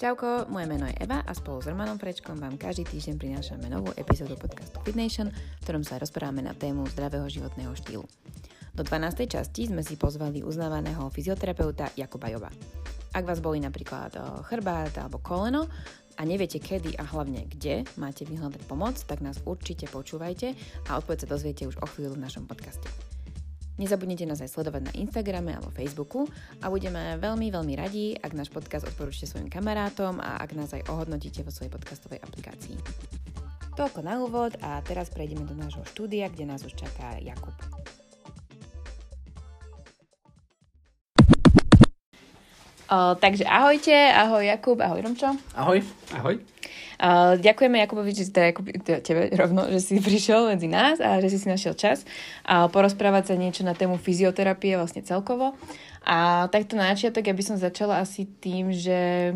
Čauko, moje meno je Eva a spolu s Romanom Frečkom vám každý týždeň prinášame novú epizódu podcastu Fit Nation, v ktorom sa rozprávame na tému zdravého životného štýlu. Do 12. časti sme si pozvali uznávaného fyzioterapeuta Jakuba Joba. Ak vás boli napríklad eh, chrbát alebo koleno a neviete kedy a hlavne kde máte vyhľadať pomoc, tak nás určite počúvajte a odpoveď sa dozviete už o chvíľu v našom podcaste. Nezabudnite nás aj sledovať na Instagrame alebo Facebooku a budeme veľmi, veľmi radi, ak náš podcast odporúčite svojim kamarátom a ak nás aj ohodnotíte vo svojej podcastovej aplikácii. Toľko na úvod a teraz prejdeme do nášho štúdia, kde nás už čaká Jakub. O, takže ahojte, ahoj Jakub, ahoj Romčo. Ahoj. Ahoj. Uh, ďakujeme Jakubovi, že si teda Jakub, teda tebe rovno, že si prišiel medzi nás a že si si našiel čas a porozprávať sa niečo na tému fyzioterapie vlastne celkovo. A takto na začiatok ja by som začala asi tým, že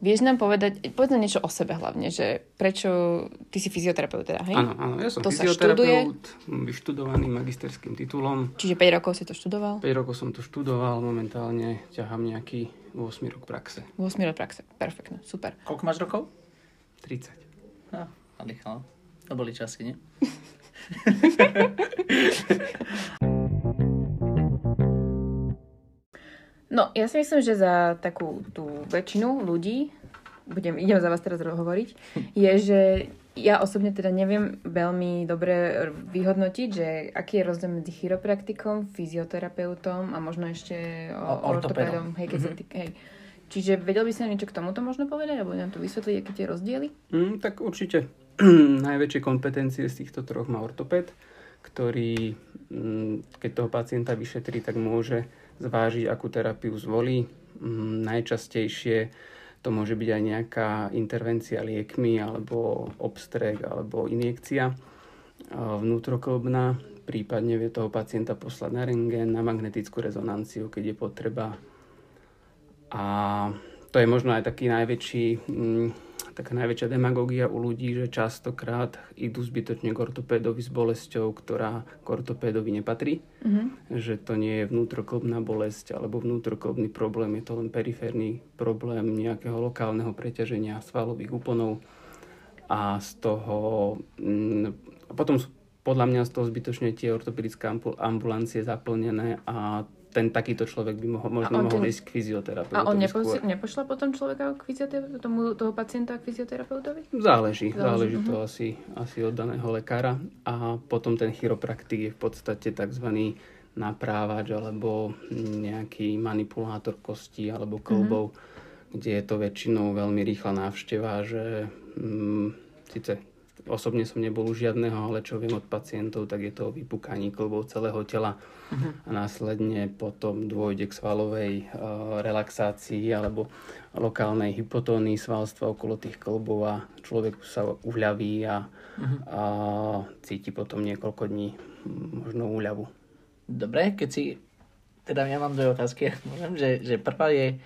Vieš nám povedať, povedz nám niečo o sebe hlavne, že prečo, ty si fyzioterapeut teda, hej? Áno, áno, ja som to fyzioterapeut, vyštudovaný magisterským titulom. Čiže 5 rokov si to študoval? 5 rokov som to študoval, momentálne ťahám nejaký 8 rok praxe. 8 rok praxe, perfektne, super. Koľko máš rokov? 30. No, ale To boli časy, nie? No, ja si myslím, že za takú tú väčšinu ľudí, budem, idem za vás teraz hovoriť, je, že ja osobne teda neviem veľmi dobre vyhodnotiť, že aký je rozdiel medzi chiropraktikom, fyzioterapeutom a možno ešte ortopédom. Hej, keď mm-hmm. sa tý, hej. Čiže vedel by si niečo k tomuto možno povedať, alebo nám to vysvetliť, aké tie rozdiely? Mm, tak určite. Najväčšie kompetencie z týchto troch má ortopéd, ktorý, mm, keď toho pacienta vyšetrí, tak môže zvážiť, akú terapiu zvolí. Mm, najčastejšie to môže byť aj nejaká intervencia liekmi alebo obstrek alebo injekcia vnútroklbná, prípadne vie toho pacienta poslať na rengen, na magnetickú rezonanciu, keď je potreba. A to je možno aj taký najväčší mm, taká najväčšia demagogia u ľudí, že častokrát idú zbytočne k ortopédovi s bolesťou, ktorá k ortopédovi nepatrí. Mm-hmm. Že to nie je vnútroklbná bolesť alebo vnútroklbný problém, je to len periférny problém nejakého lokálneho preťaženia svalových úponov. A z toho... Mm, a potom sú podľa mňa z toho zbytočne tie ortopedické ambulancie zaplnené a ten takýto človek by mohol, možno mohol ten... ísť k fyzioterapeutovi. A on nepo, nepošla potom človeka k fyzioterapeutovi, tomu, toho pacienta k fyzioterapeutovi? Záleží, záleží, záleží uh-huh. to mhm. asi, asi od daného lekára. A potom ten chiropraktik je v podstate tzv. naprávač alebo nejaký manipulátor kostí alebo klbov, uh-huh. kde je to väčšinou veľmi rýchla návšteva, že mm, síce Osobne som nebol u žiadneho, ale čo viem od pacientov, tak je to o vypukaní klbov celého tela uh-huh. a následne potom dôjde k svalovej uh, relaxácii alebo lokálnej hypotónii svalstva okolo tých klbov a človek sa uľaví a, uh-huh. a cíti potom niekoľko dní možno úľavu. Dobre, keď si, teda ja mám dve otázky, môžem, že, že prvá je,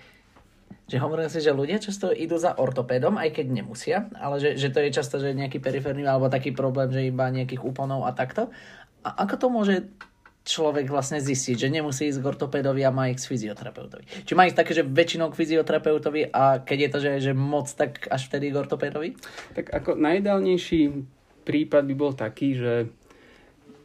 že hovorím si, že ľudia často idú za ortopédom, aj keď nemusia, ale že, že to je často, že nejaký periférny alebo taký problém, že iba nejakých úponov a takto. A ako to môže človek vlastne zistiť, že nemusí ísť k ortopédovi a má ísť k fyzioterapeutovi. Či má ísť také, že väčšinou k fyzioterapeutovi a keď je to, že, že moc, tak až vtedy k ortopédovi? Tak ako najideálnejší prípad by bol taký, že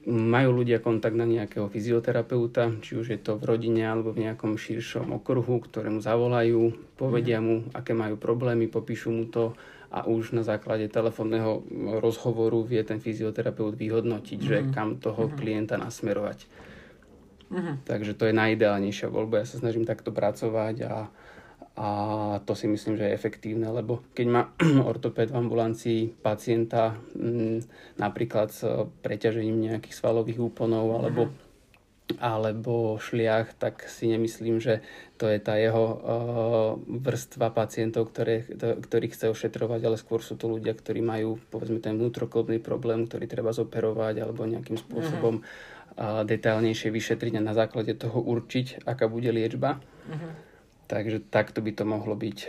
majú ľudia kontakt na nejakého fyzioterapeuta, či už je to v rodine alebo v nejakom širšom okruhu, ktorému zavolajú, povedia mu, aké majú problémy, popíšu mu to a už na základe telefónneho rozhovoru vie ten fyzioterapeut vyhodnotiť, mm-hmm. že mhm. kam toho mm-hmm. klienta nasmerovať. Mm-hmm. Takže to je najideálnejšia voľba. Ja sa snažím takto pracovať a a to si myslím, že je efektívne, lebo keď má ortopéd v ambulancii pacienta m, mm, napríklad s preťažením nejakých svalových úponov alebo, mm-hmm. alebo šliach, tak si nemyslím, že to je tá jeho uh, vrstva pacientov, ktoré, ktorých chce ošetrovať, ale skôr sú to ľudia, ktorí majú povedzme ten vnútroklbný problém, ktorý treba zoperovať alebo nejakým spôsobom mm-hmm. uh, detailnejšie vyšetriť a na základe toho určiť, aká bude liečba. Mm-hmm. Takže takto by to mohlo byť e,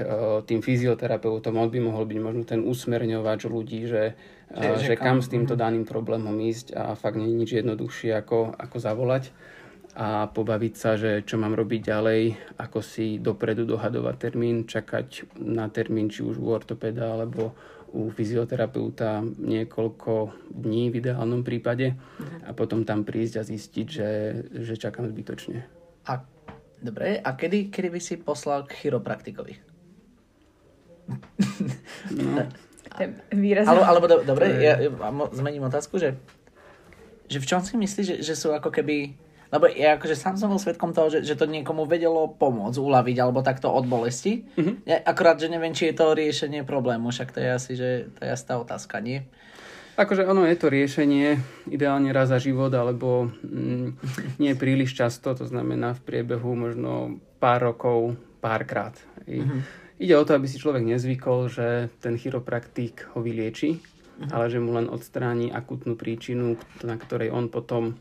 tým fyzioterapeutom, on by mohol byť možno ten usmerňovač ľudí, že, e, že, že kam, s týmto mhm. daným problémom ísť a fakt nie je nič jednoduchšie ako, ako zavolať. a pobaviť sa, že čo mám robiť ďalej, ako si dopredu dohadovať termín, čakať na termín či už u ortopeda alebo u fyzioterapeuta niekoľko dní v ideálnom prípade uh-huh. a potom tam prísť a zistiť, že, že čakám zbytočne. A, dobre, a kedy, kedy by si poslal k chiropraktikovi? No. Výraz... Alebo, alebo do, dobre, ja, ja zmením otázku, že, že v čom si myslíš, že, že sú ako keby lebo ja akože sám som bol svetkom toho, že, že to niekomu vedelo pomôcť, uľaviť alebo takto od bolesti. Mm-hmm. Ja, akorát, že neviem, či je to riešenie problému, však to je asi, že to je asi tá otázka, nie? Akože ono je to riešenie ideálne raz za život, alebo mm, nie príliš často, to znamená v priebehu možno pár rokov, párkrát. Mm-hmm. Ide o to, aby si človek nezvykol, že ten chiropraktik ho vylieči, mm-hmm. ale že mu len odstráni akutnú príčinu, na ktorej on potom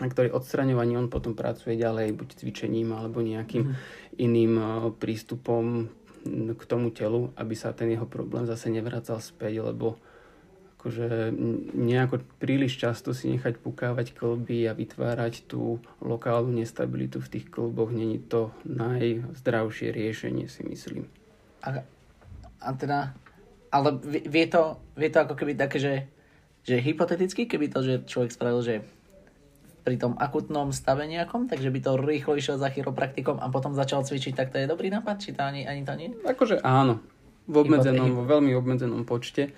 na ktorý odstraňovaní on potom pracuje ďalej, buď cvičením alebo nejakým mm. iným eh, prístupom k tomu telu, aby sa ten jeho problém zase nevracal späť, lebo akože nejako príliš často si nechať pukávať klby a vytvárať tú lokálnu nestabilitu v tých klboch není to najzdravšie riešenie, si myslím. A, a teda, ale vie to, vie to ako keby také, že, že hypoteticky, keby to, že človek spravil, že pri tom akutnom stave nejakom, takže by to rýchlo išiel za chiropraktikom a potom začal cvičiť, tak to je dobrý nápad? Či to ani, ani to nie? Akože áno. V obmedzenom, vo veľmi obmedzenom počte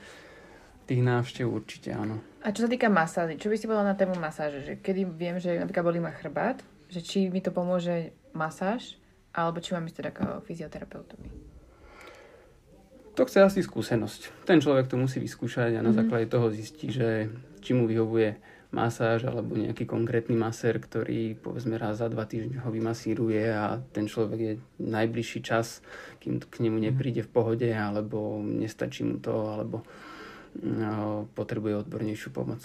tých návštev určite áno. A čo sa týka masázy, čo by si povedala na tému masáže? Že kedy viem, že napríklad bolí ma chrbát, že či mi to pomôže masáž, alebo či mám ísť teda k fyzioterapeutovi? To chce asi skúsenosť. Ten človek to musí vyskúšať a na mm-hmm. základe toho zistí, že či mu vyhovuje masáž alebo nejaký konkrétny masér, ktorý povedzme raz za dva týždne ho vymasíruje a ten človek je najbližší čas, kým k nemu mhm. nepríde v pohode alebo nestačí mu to alebo potrebuje odbornejšiu pomoc.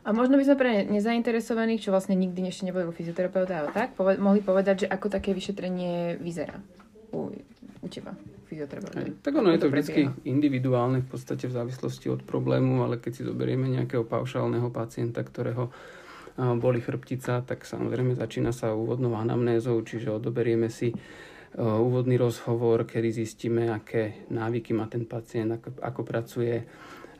A možno by sme pre nezainteresovaných, čo vlastne nikdy ešte neboli u fyzioterapeuta alebo tak, poved- mohli povedať, že ako také vyšetrenie vyzerá u, u teba fyzioterapeuta. Tak ono je to vždy individuálne v podstate v závislosti od problému, ale keď si zoberieme nejakého paušálneho pacienta, ktorého boli chrbtica, tak samozrejme začína sa úvodnou anamnézou, čiže odoberieme si úvodný rozhovor, kedy zistíme, aké návyky má ten pacient, ako, ako pracuje,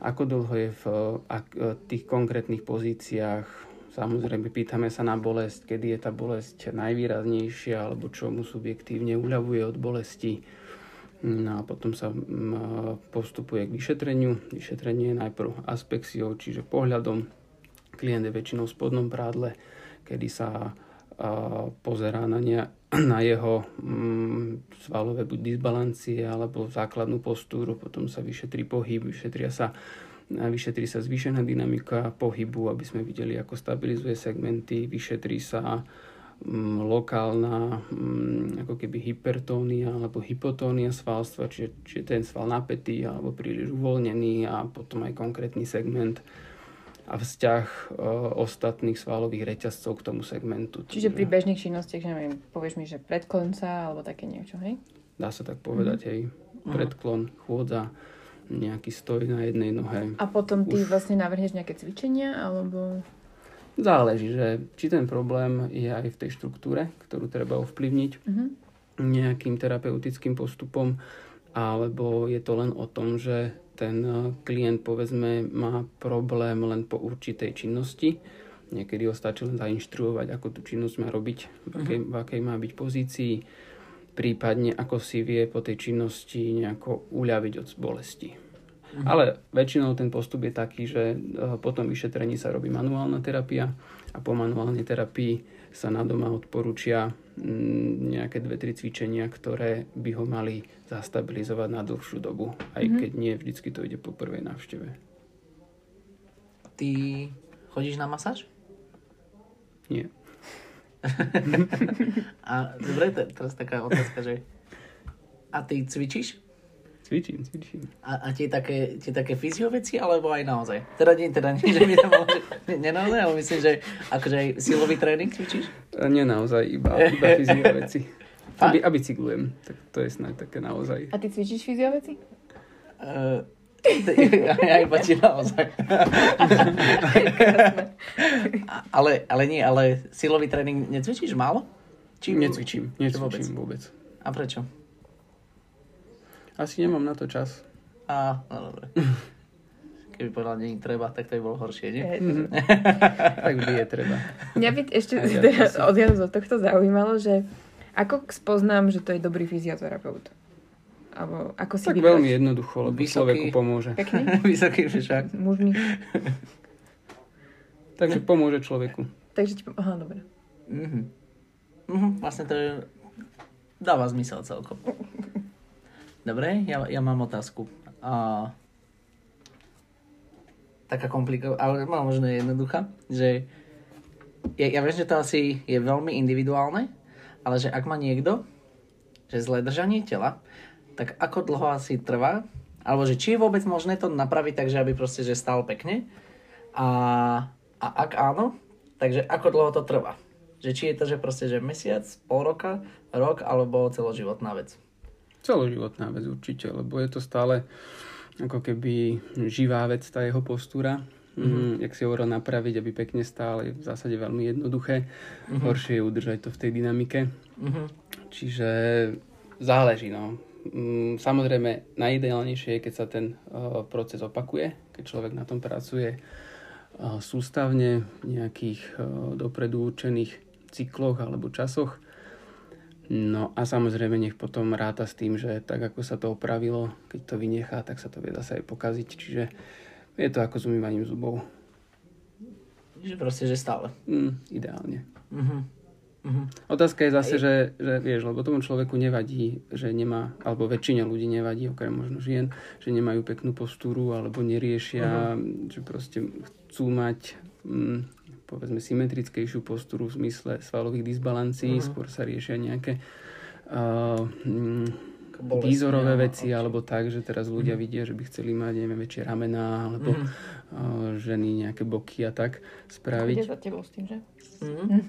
ako dlho je v ak, tých konkrétnych pozíciách. Samozrejme, pýtame sa na bolesť, kedy je tá bolesť najvýraznejšia, alebo čo mu subjektívne uľavuje od bolesti No a potom sa postupuje k vyšetreniu. Vyšetrenie je najprv aspekciou, čiže pohľadom. Klient je väčšinou v spodnom prádle, kedy sa pozerá na, ne, na jeho mm, svalové buď disbalancie alebo základnú postúru, potom sa vyšetrí pohyb, vyšetria sa vyšetrí sa zvýšená dynamika pohybu, aby sme videli, ako stabilizuje segmenty, vyšetrí sa Mm, lokálna mm, ako keby hypertónia alebo hypotónia svalstva, čiže, čiže ten sval napätý alebo príliš uvoľnený a potom aj konkrétny segment a vzťah e, ostatných svalových reťazcov k tomu segmentu. Čiže pri bežných činnostiach, neviem, povieš mi, že predklonca alebo také niečo, hej? Dá sa tak povedať, mm. hej. Predklon, chôdza, nejaký stoj na jednej nohe. A potom ty Už... vlastne navrhneš nejaké cvičenia, alebo... Záleží, že či ten problém je aj v tej štruktúre, ktorú treba ovplyvniť mm-hmm. nejakým terapeutickým postupom, alebo je to len o tom, že ten eh, klient povedzme má problém len po určitej činnosti. Niekedy ho stačí len zainštruovať, ako tú činnosť má robiť, v akej, mm-hmm. v akej má byť pozícii, prípadne ako si vie po tej činnosti nejako uľaviť od bolesti. Mhm. Ale väčšinou ten postup je taký, že eh, po tom vyšetrení sa robí manuálna terapia a po manuálnej terapii sa na doma odporúčia mm, nejaké dve, tri cvičenia, ktoré by ho mali zastabilizovať na dlhšiu dobu, aj mm-hmm. keď nie vždycky to ide po prvej návšteve. Ty chodíš na masáž? Nie. a dobre, teraz taká otázka, že a ty cvičíš? Cvičím, cvičím. A, a tie, také, tie také fyzioveci, alebo aj naozaj? Teda nie, teda nie, že by to bolo, že, nie naozaj, ale myslím, že akože aj silový tréning cvičíš? Nie naozaj, iba, iba fyzioveci. Aby, a bicyklujem, tak to je snáď také naozaj. A ty cvičíš fyzioveci? Uh, ja iba ti naozaj. ale, ale nie, ale silový tréning necvičíš málo? Či necvičím, necvičím vôbec. vôbec. A prečo? Asi nemám na to čas. A, no dobre. Keby povedal, nie treba, tak to by bolo horšie, nie? Mm-hmm. tak by je treba. Mňa by ešte teda od tohto zaujímalo, že ako spoznám, že to je dobrý fyzioterapeut? Alebo ako si tak vybrať? veľmi jednoducho, lebo Vysoký, človeku pomôže. Pekný? Vysoký však. Mužný. Takže pomôže človeku. Takže ti pomôže. Aha, dobre. Mhm. Mhm, vlastne to je... dáva zmysel celkom. Dobre, ja, ja mám otázku. A... Taká komplikovaná, ale možno jednoduchá, že ja, ja viem, že to asi je veľmi individuálne, ale že ak má niekto, že zlé držanie tela, tak ako dlho asi trvá? Alebo že či je vôbec možné to napraviť tak, že aby proste, že stal pekne? A, a ak áno, takže ako dlho to trvá? Že či je to, že proste, že mesiac, pol roka, rok, alebo celoživotná vec? Celoživotná vec určite, lebo je to stále ako keby živá vec, tá jeho postúra. Mm-hmm. jak si hovoril, napraviť, aby pekne stál, je v zásade veľmi jednoduché. Mm-hmm. Horšie je udržať to v tej dynamike. Mm-hmm. Čiže záleží, no. Mm, samozrejme, najideálnejšie je, keď sa ten uh, proces opakuje, keď človek na tom pracuje uh, sústavne v nejakých uh, dopredu určených cykloch alebo časoch. No a samozrejme nech potom ráta s tým, že tak ako sa to opravilo, keď to vynechá, tak sa to vie zase aj pokaziť. Čiže je to ako s umývaním zubov. Že proste, že stále. Mm, ideálne. Uh-huh. Uh-huh. Otázka je zase, že, že vieš, lebo tomu človeku nevadí, že nemá, alebo väčšine ľudí nevadí, okrem možno žien, že nemajú peknú postúru, alebo neriešia, uh-huh. že proste chcú mať hm, povedzme symetrickejšiu postúru v zmysle svalových disbalancií, uh-huh. skôr sa riešia nejaké uh, výzorové veci, alebo tak, že teraz ľudia uh-huh. vidia, že by chceli mať, neviem, väčšie ramená, alebo uh-huh. uh, ženy nejaké boky a tak spraviť. Ide za tebou s tým, že? Uh-huh.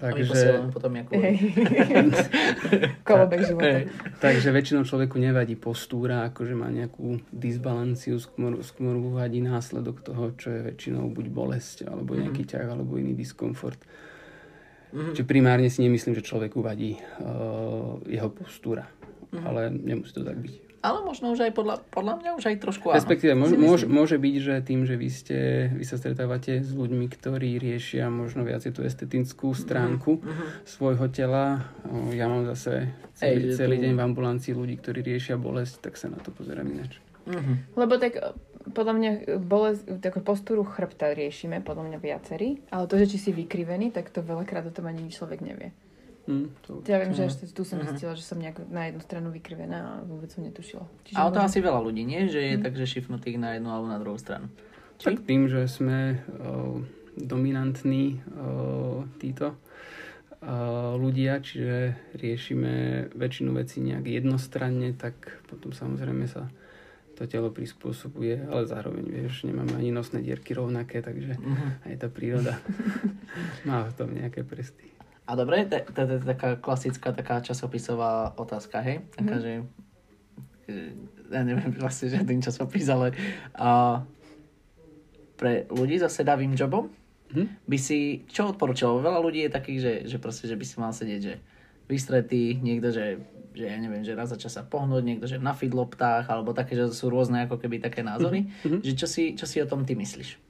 Takže... potom ako... Kolobek života. Takže väčšinou človeku nevadí postúra, akože má nejakú disbalanciu, skôr, skôr vadí následok toho, čo je väčšinou buď bolesť, alebo mhm. nejaký ťah, alebo iný diskomfort. Mm-hmm. Čiže primárne si nemyslím, že človeku vadí uh, jeho postúra. Mm-hmm. Ale nemusí to tak byť. Ale možno už aj podľa, podľa mňa už aj trošku áno. Respektíve môž, môž, môže byť, že tým, že vy, ste, vy sa stretávate s ľuďmi, ktorí riešia možno viac tú estetickú stránku mm-hmm. svojho tela. Ja mám zase celý, Ej, celý tu... deň v ambulancii ľudí, ktorí riešia bolesť, tak sa na to pozerám ináč. Mm-hmm. Lebo tak e, podľa mňa bolesť, takú postúru chrbta riešime, podľa mňa viacerí, ale to, že či si vykrivený, tak to veľakrát o tom ani človek nevie. Mm, to, ja viem, že ešte tu som uh-huh. zistila, že som nejak na jednu stranu vykrivená a vôbec som netušila. Čiže ale to môžem... asi veľa ľudí, nie? Že je mm. tak, že šifnutých na jednu alebo na druhú stranu. Či? Tak tým, že sme uh, dominantní uh, títo uh, ľudia, čiže riešime väčšinu vecí nejak jednostranne, tak potom samozrejme sa to telo prispôsobuje, ale zároveň, vieš, nemáme ani nosné dierky rovnaké, takže uh-huh. aj tá príroda má v tom nejaké prsty. A dobre, to je taká klasická, taká časopisová otázka, hej? Taká, mm. že ja neviem vlastne žiadny časopis, ale pre ľudí so sedavým jobom mm. by si čo odporučil? Veľa ľudí je takých, že, že proste, že by si mal sedieť, že vystretý, niekto, že, že ja neviem, že raz za čas sa pohnúť, niekto, že na fidloptách, alebo také, že sú rôzne ako keby také názory. Mm-hmm. Že čo si, čo si o tom ty myslíš?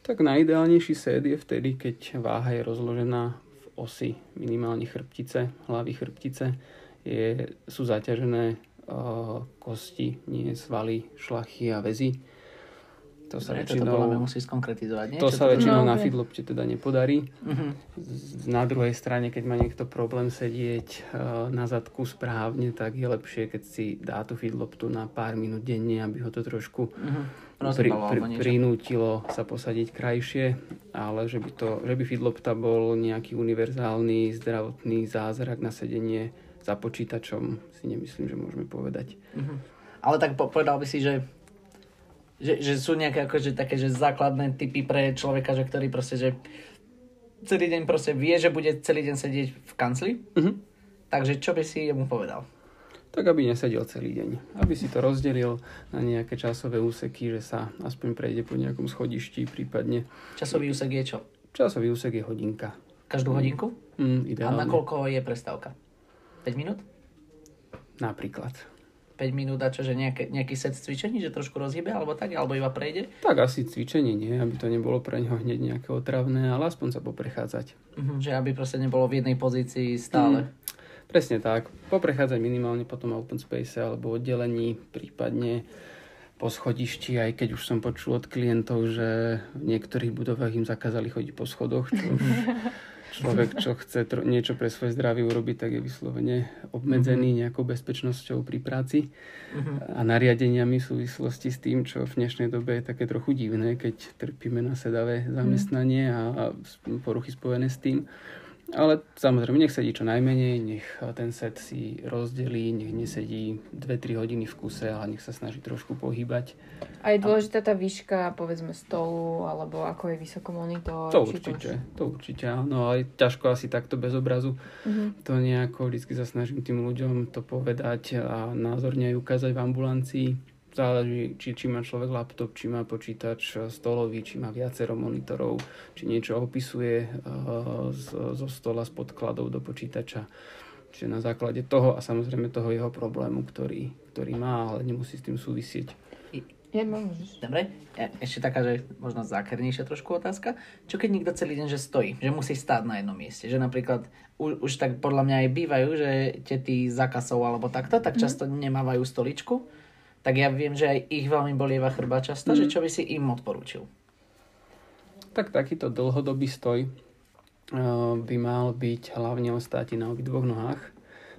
Tak najideálnejší sed je vtedy, keď váha je rozložená v osi minimálne chrbtice, hlavy chrbtice. Je, sú zaťažené uh, kosti, nie svaly, šlachy a väzy. To sa ne, väčšinou, musí skonkretizovať. Nie? To Čo sa to väčšinou no, na fidlopte teda nepodarí. Uh-huh. Na druhej strane, keď má niekto problém sedieť uh, na zadku správne, tak je lepšie, keď si dá tú fidloptu na pár minút denne, aby ho to trošku uh-huh pri, pri, prinútilo sa posadiť krajšie, ale že by, to, že by Fidlopta bol nejaký univerzálny zdravotný zázrak na sedenie za počítačom, si nemyslím, že môžeme povedať. Uh-huh. Ale tak povedal by si, že, že, že sú nejaké akože, také že základné typy pre človeka, že ktorý proste, že celý deň proste vie, že bude celý deň sedieť v kancli. Uh-huh. Takže čo by si jemu povedal? Tak aby nesedel celý deň. Aby si to rozdelil na nejaké časové úseky, že sa aspoň prejde po nejakom schodišti, prípadne. Časový úsek je čo? Časový úsek je hodinka. Každú hodinku? Mm, A ideálne. na koľko je prestávka? 5 minút? Napríklad. 5 minút a čože nejaké, nejaký set cvičení, že trošku rozhybe alebo tak, alebo iba prejde? Tak asi cvičenie nie, aby to nebolo pre neho hneď nejaké otravné, ale aspoň sa poprechádzať. Mhm, že aby proste nebolo v jednej pozícii stále. Presne tak. Poprechádzať minimálne po tom open space alebo oddelení, prípadne po schodišti, aj keď už som počul od klientov, že v niektorých budovách im zakázali chodiť po schodoch, čo už človek, čo chce tro- niečo pre svoje zdravie urobiť, tak je vyslovene obmedzený nejakou bezpečnosťou pri práci a nariadeniami v súvislosti s tým, čo v dnešnej dobe je také trochu divné, keď trpíme na sedavé zamestnanie a, a poruchy spojené s tým. Ale samozrejme, nech sedí čo najmenej, nech ten set si rozdelí, nech nesedí 2-3 hodiny v kuse, ale nech sa snaží trošku pohybať. A je dôležitá tá výška, povedzme, stolu, alebo ako je vysoko monitor. To či určite, to určite áno, ale ťažko asi takto bez obrazu. Mhm. To nejako vždy sa snažím tým ľuďom to povedať a názorne aj ukázať v ambulancii. Záleží, či, či má človek laptop, či má počítač stolový, či má viacero monitorov, či niečo opisuje uh, z, zo stola z podkladov do počítača. Čiže na základe toho a samozrejme toho jeho problému, ktorý, ktorý má, ale nemusí s tým súvisieť. Ja. Dobre, ja, ešte taká, že možno zákernejšia trošku otázka. Čo keď niekto celý deň, že stojí, že musí stáť na jednom mieste, že napríklad už, už tak podľa mňa aj bývajú, že tety za kasou alebo takto, tak často nemávajú stoličku, tak ja viem, že aj ich veľmi bolieva chrba často, že čo by si im odporúčil. Tak takýto dlhodobý stoj uh, by mal byť hlavne o státi na obidvoch nohách.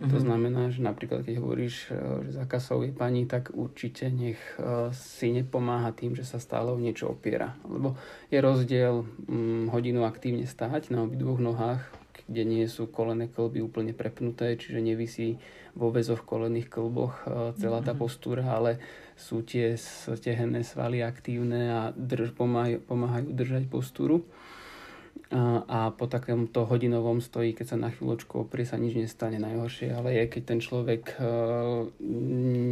To znamená, že napríklad keď hovoríš, uh, že za kasou je pani, tak určite nech uh, si nepomáha tým, že sa stále o niečo opiera. Lebo je rozdiel um, hodinu aktívne stáť na obidvoch nohách, kde nie sú kolené klby úplne prepnuté, čiže nevisí vo väzoch kolených klboch uh, celá tá postúra, ale sú tie stehenné svaly aktívne a drž, pomáhajú, pomáhajú držať postúru. A, a po takomto hodinovom stojí, keď sa na chvíľočku oprie, sa nič nestane najhoršie, ale je, keď ten človek e,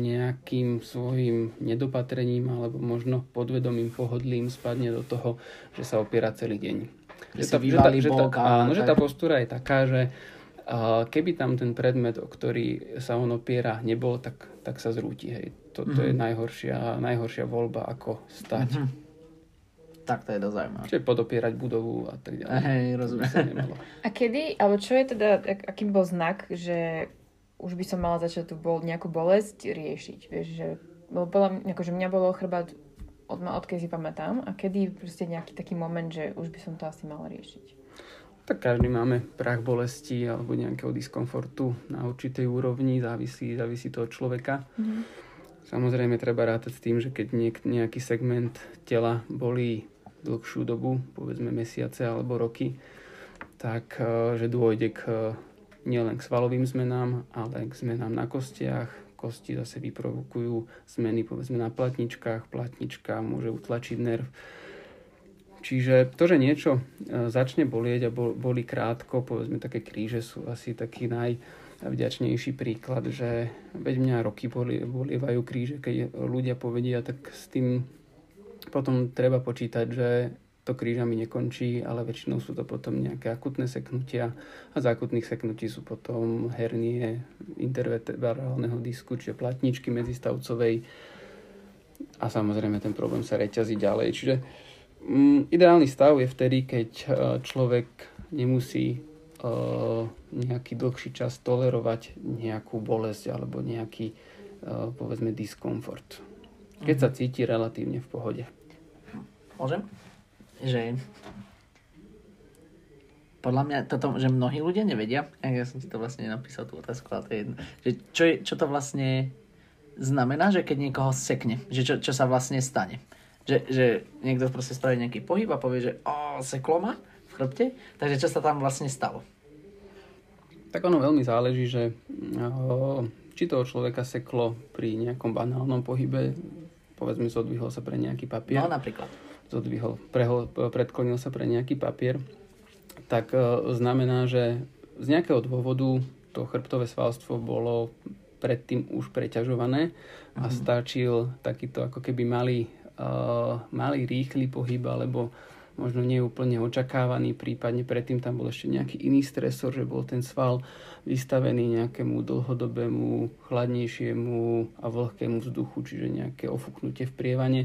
nejakým svojim nedopatrením alebo možno podvedomým pohodlím spadne do toho, že sa opiera celý deň. Že si vyvalí že tá, bok a áno, že tá postúra je taká, že keby tam ten predmet, o ktorý sa on opiera, nebol, tak, tak sa zrúti. Hej. To, to je najhoršia, najhoršia voľba, ako stať. Mhm. Tak to je dosť zaujímavé. Čiže podopierať budovu a tak ďalej. Hej, rozumiem. A kedy, alebo čo je teda, ak, aký bol znak, že už by som mala začať tú bol, nejakú bolesť riešiť, vieš, že lebo bola, akože mňa bolo chrbát od, odkedy si pamätám a kedy proste nejaký taký moment, že už by som to asi mala riešiť. Tak každý máme prach bolesti alebo nejakého diskomfortu na určitej úrovni, závisí, závisí to od človeka. Samozrejme treba rátať s tým, že keď niek- nejaký segment tela bolí dlhšiu dobu, povedzme mesiace alebo roky, tak eh, že dôjde k eh, nielen k svalovým zmenám, ale k zmenám na kostiach. Kosti zase vyprovokujú zmeny povedzme na platničkách, platnička môže utlačiť nerv. Čiže to, že niečo e, začne bolieť a bol, boli krátko, povedzme také kríže sú asi taký najvďačnejší príklad, že veď mňa roky boli, bolievajú kríže, keď ľudia povedia, tak s tým potom treba počítať, že to krížami nekončí, ale väčšinou sú to potom nejaké akutné seknutia a z akutných seknutí sú potom hernie intervertebrálneho disku, čiže platničky medzistavcovej a samozrejme ten problém sa reťazí ďalej. Čiže ideálny stav je vtedy, keď e, človek nemusí e, nejaký dlhší čas tolerovať nejakú bolesť alebo nejaký, e, povedzme, diskomfort. Keď sa cíti relatívne v pohode. Môžem? Že podľa mňa toto, že mnohí ľudia nevedia, ja som ti to vlastne napísal tú otázku, ale to je jedno, že čo, je, čo to vlastne znamená, že keď niekoho sekne, že čo, čo sa vlastne stane. Že, že niekto proste spraví nejaký pohyb a povie, že o, seklo ma v chrbte, takže čo sa tam vlastne stalo. Tak ono veľmi záleží, že o, či toho človeka seklo pri nejakom banálnom pohybe, povedzme zodvihol sa pre nejaký papier, No napríklad. zodvihol, prehol, predklonil sa pre nejaký papier, tak e, znamená, že z nejakého dôvodu to chrbtové svalstvo bolo predtým už preťažované a Mhm. stačil takýto ako keby malý, uh, malý rýchly pohyb alebo možno nie úplne očakávaný, prípadne predtým tam bol ešte nejaký iný stresor, že bol ten sval vystavený nejakému dlhodobému, chladnejšiemu a vlhkému vzduchu, čiže nejaké ofuknutie v prievane,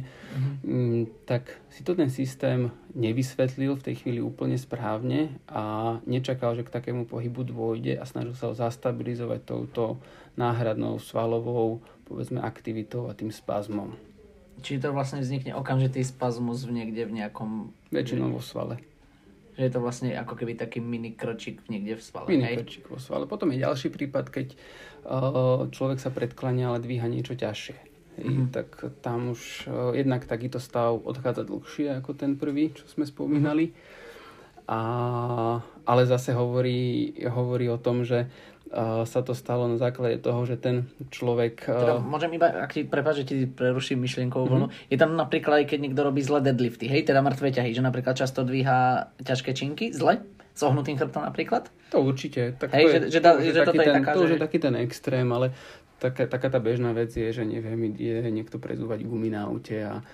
mm, tak si to ten systém nevysvetlil v tej chvíli úplne správne a nečakal, že k takému pohybu dôjde a snažil sa ho zastabilizovať touto náhradnou svalovou povedzme aktivitou a tým spazmom. Čiže to vlastne vznikne okamžitý spazmus v niekde v nejakom... Väčšinou vo svale. Že je to vlastne ako keby taký mini krčík niekde v svale. Mini hej? krčík vo svale. Potom je ďalší prípad, keď uh, človek sa predklania, ale dvíha niečo ťažšie. Mhm. Tak tam už uh, jednak takýto stav odchádza dlhšie ako ten prvý, čo sme spomínali. A, ale zase hovorí, hovorí o tom, že sa to stalo na základe toho, že ten človek... Teda môžem iba, ak ti prepáč, že ti preruším myšlienkovú vlnu. Mhm. Je tam napríklad aj keď niekto robí zle deadlifty, hej, teda mŕtve ťahy, že napríklad často dvíha ťažké činky, zle, s ohnutým chrbtom napríklad. to určite. Tak Hej, to je, že- že to už je že taký je ten, taká, to že- je taký ten extrém, ale taká, taká tá bežná vec je, že neviem, ide niekto prezúvať gumy na aute a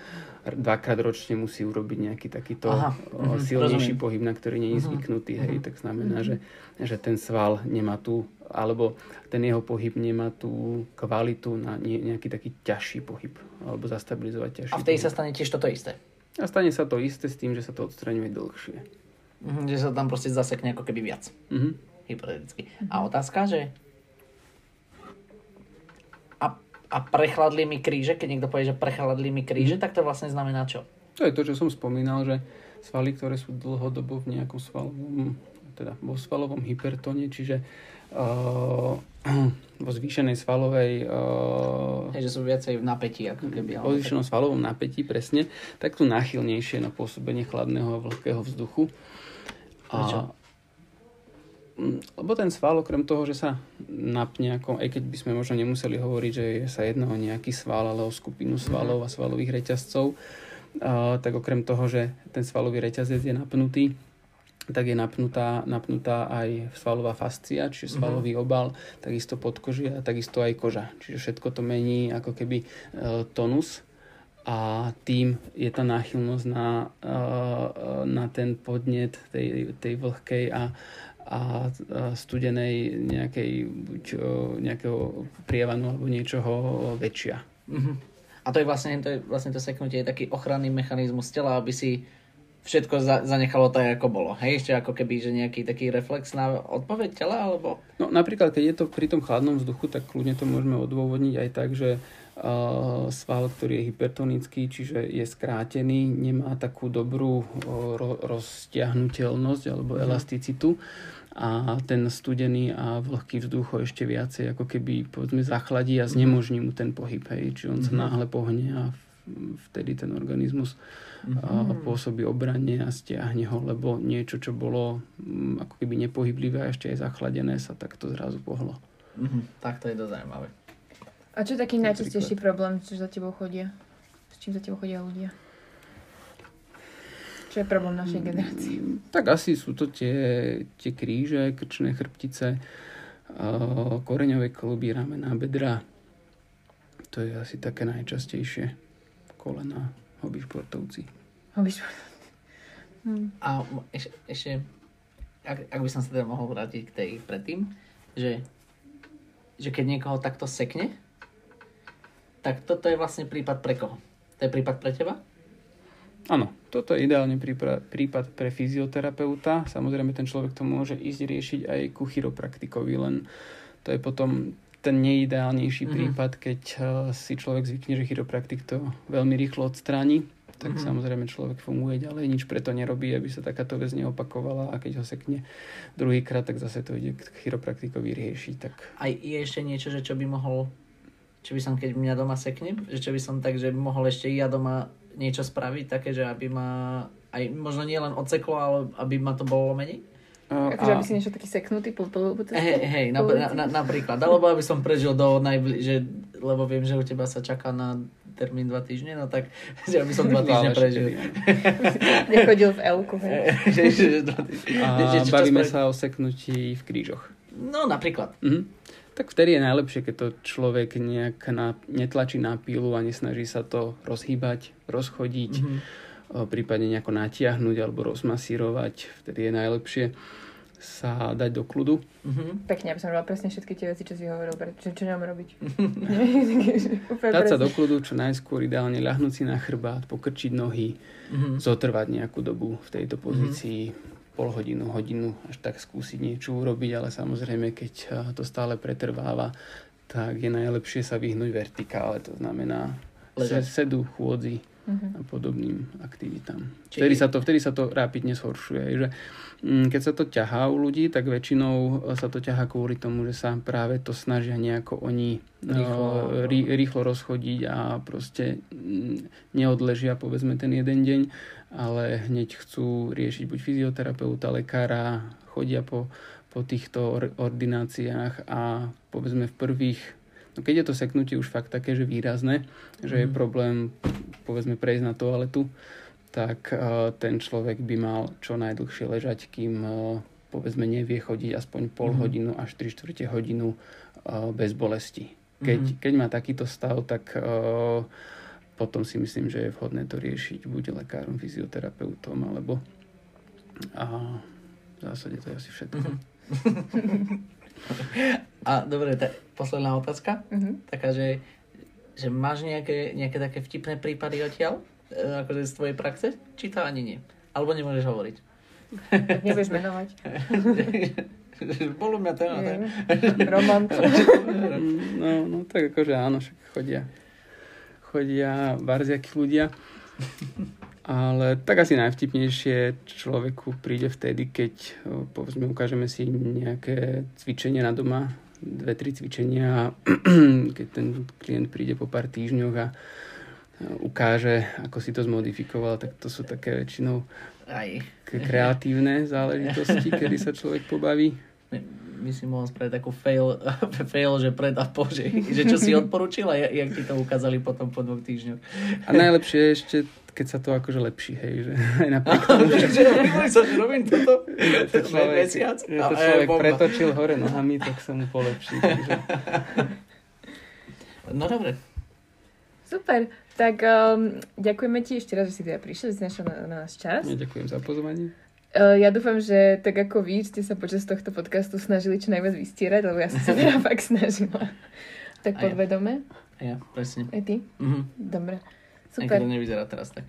dvakrát ročne musí urobiť nejaký takýto Aha, o, mhm, silnejší rozumiem. pohyb, na ktorý nie je Mhm, zvyknutý. Hej, tak znamená, že, že ten sval nemá tú, alebo ten jeho pohyb nemá tú kvalitu na nie, nejaký taký ťažší pohyb, alebo zastabilizovať ťažší A v tej pohyb. sa stane tiež toto isté. A stane sa to isté s tým, že sa to odstraňuje dlhšie. Mhm, že sa tam proste zasekne ako keby viac. Mhm. Hypoteticky. A otázka, že a, a prechladli mi kríže, keď niekto povie, že prechladli mi kríže, tak to vlastne znamená čo? To je to, čo som spomínal, že svaly, ktoré sú dlhodobo v nejakom svalovom, teda vo svalovom hypertóne, čiže uh, vo zvýšenej svalovej uh, Hej, že sú viacej v napätí, ako keby. vo zvýšenom svalovom napätí, presne, tak sú náchylnejšie na pôsobenie chladného a vlhkého vzduchu. Prečo? Mm, Lebo ten sval, okrem toho, že sa napne, ako, aj keď by sme možno nemuseli hovoriť, že sa jedná o nejaký sval, ale o skupinu svalov a svalových reťazcov, a, tak okrem toho, že ten svalový reťazec je napnutý, tak je napnutá, napnutá aj svalová fascia, čiže svalový obal, takisto podkožia a takisto aj koža. Čiže všetko to mení ako keby e, tonus a tým je tá náchylnosť na, e, na ten podnet tej, tej vlhkej a, a a studenej nejakej, buď nejakého prievanu alebo niečoho väčšia. Mhm. A to je vlastne to, je vlastne to seknutie je taký ochranný mechanizmus tela, aby si všetko za, zanechalo tak, ako bolo. Hej, ešte ako keby, že nejaký taký reflex na odpoveď tela, alebo... No napríklad, keď je to pri tom chladnom vzduchu, tak kľudne to môžeme odôvodniť aj tak, že sval, ktorý je hypertonický, čiže je skrátený, nemá takú dobrú uh, ro- roztiahnutelnosť alebo elasticitu a ten studený a vlhký vzduch ho ešte viacej ako keby povedzme zachladí a znemožní mu ten pohyb, hej, čiže on sa náhle pohne a vtedy ten organizmus a pôsobí obranne a stiahne ho, lebo niečo, čo bolo mm, ako keby nepohyblivé a ešte aj zachladené sa takto zrazu pohlo. Mhm. Tak to je dosť zaujímavé. A čo je taký najčastejší problém, čo za tebou chodia? S čím za tebou chodia ľudia? Čo je problém našej generácie? Tak asi sú to tie, tie kríže, krčné chrbtice, koreňové kluby, ramená, bedra. To je asi také najčastejšie. Kolena, hobby športovci. Hobby šport. Hm. A m- eš, ešte, ak, ak by som sa teda mohol vrátiť k tej predtým, že, že keď niekoho takto sekne, tak toto je vlastne prípad pre koho? To je prípad pre teba? Áno, toto je ideálne prípad, prípad pre fyzioterapeuta. Samozrejme, ten človek to môže ísť riešiť aj ku chiropraktikovi, len to je potom ten neideálnejší Mhm. prípad, keď eh, si človek zvykne, že chiropraktik to veľmi rýchlo odstráni, tak Mhm. samozrejme človek funguje ďalej, nič preto nerobí, aby sa takáto vec neopakovala a keď ho sekne druhýkrát, tak zase to ide k chiropraktikovi riešiť. Tak Aj je ešte niečo, že čo by mohol, čo by som, keď mňa doma sekne, že čo by som tak, že mohol ešte ja doma niečo spraviť, také, že aby ma aj možno nie len odseklo, ale aby ma to bolo menej? a, Akože aby si niečo taký seknutý po, po, po ceste? Hej, hej, na, Po na, na, napríklad. Alebo aby som prežil do najbli- že, lebo viem, že u teba sa čaká na termín dva týždne, no tak, že aby som dva týždne prežil. kedy. Nechodil v Elku, hej. že, že, dva týždne. A bavíme sa o seknutí v krížoch. No napríklad. Mhm. Tak vtedy je najlepšie, keď to človek nejak na, netlačí na pílu a nesnaží sa to rozhýbať, rozchodiť, mm-hmm. prípadne nejako natiahnuť alebo rozmasírovať. Vtedy je najlepšie sa dať do kľudu. Mm-hmm. Pekne, aby som robila presne všetky tie veci, čo si hovoril, čo, čo mám robiť. dať sa do kľudu čo najskôr, ideálne ľahnúť si na chrbát, pokrčiť nohy, mm-hmm. zotrvať nejakú dobu v tejto pozícii. Mm-hmm pol hodinu, hodinu, až tak skúsiť niečo urobiť, ale samozrejme, keď to stále pretrváva, tak je najlepšie sa vyhnúť vertikále, to znamená Ležať. sedu, chôdzi uh-huh. a podobným aktivitám. Či... Vtedy, sa to, vtedy sa to rápidne zhoršuje. Že, mm, keď sa to ťahá u ľudí, tak väčšinou sa to ťahá kvôli tomu, že sa práve to snažia nejako oni rýchlo, uh, rý, rýchlo rozchodiť a proste mm, neodležia povedzme ten jeden deň ale hneď chcú riešiť buď fyzioterapeuta, lekára, chodia po, po týchto ordináciách a povedzme v prvých, no keď je to seknutie už fakt také, že výrazné, že je mhm. problém povedzme prejsť na toaletu, tak uh, ten človek by mal čo najdlhšie ležať, kým uh, povedzme nevie chodiť aspoň pol mm. hodinu až 3 čtvrte hodinu uh, bez bolesti. Keď, mm. keď má takýto stav, tak uh, potom si myslím, že je vhodné to riešiť buď lekárom, fyzioterapeutom, alebo a v zásade to je asi všetko. Mm-hmm. a dobre, tá posledná otázka, mm-hmm. taká, že, že máš nejaké, nejaké také vtipné prípady odtiaľ, e, akože z tvojej praxe, či to ani nie? Alebo nemôžeš hovoriť? Nebudeš menovať. Bolo mňa ten, ten. Roman. no, no tak akože áno, však chodia chodia barziakí ľudia. Ale tak asi najvtipnejšie človeku príde vtedy, keď povedzme ukážeme si nejaké cvičenia na doma, dve, tri cvičenia, keď ten klient príde po pár týždňoch a ukáže, ako si to zmodifikoval, tak to sú také väčšinou kreatívne záležitosti, kedy sa človek pobaví my si mohol spraviť takú fail, fail že pred a po, že, že čo si odporučil a jak ti to ukázali potom po dvoch týždňoch. A najlepšie je ešte, keď sa to akože lepší, hej, že aj napriek tomu, že... že, sa, že robím toto to človek, mesiac. Že to človek pretočil hore nohami, tak sa mu polepší. Takže... No dobre. Super. Tak um, ďakujeme ti ešte raz, že si teda prišiel, že si našiel na, na nás čas. Ja ďakujem za pozvanie. Eh, ja dúfam, že tak ako vy ste sa počas tohto podcastu snažili čo najviac vystierať, lebo ja som sa teda fakt snažila. Tak podvedome. A ja, presne. Aj ty? Mhm. Dobre. Super. Aj to nevyzerá teraz tak.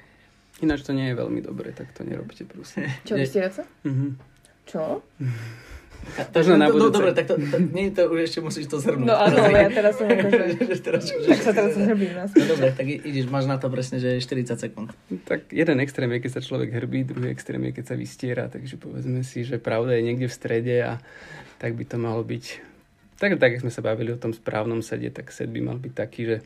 Ináč to nie je veľmi dobré, tak to nerobte, prosím. Čo, vystierať sa? Mhm. Čo? To, to, na to, dobre, tak to, to, nie, to už ešte musíš to zhrnúť. No áno, ja teraz som akože... teraz, tak sa teraz zhrbím nás. No dobre, tak ideš, máš na to presne, že 40 sekúnd. Tak jeden extrém je, keď sa človek hrbí, druhý extrém je, keď sa vystiera, takže povedzme si, že pravda je niekde v strede a tak by to malo byť. Tak, tak, jak sme sa bavili o tom správnom sede, tak sed by mal byť taký, že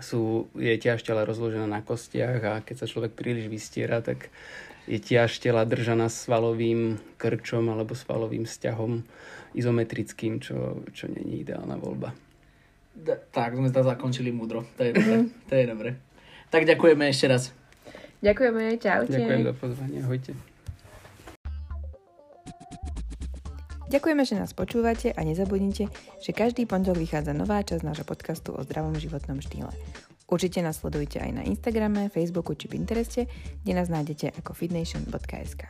sú, je ťaž tela rozložená na kostiach a keď sa človek príliš vystiera, tak je tiež tela držaná svalovým krčom alebo svalovým vzťahom izometrickým, čo, čo není ideálna voľba. Da, tak, sme to zakončili múdro. To je dobré. to je dobré. Tak ďakujeme ešte raz. Ďakujeme, čaute. Ďakujem za pozvanie, ahojte. Ďakujeme, že nás počúvate a nezabudnite, že každý pondelok vychádza nová časť nášho podcastu o zdravom životnom štýle. Určite nás sledujte aj na Instagrame, Facebooku či Pintereste, kde nás nájdete ako fitnation.sk.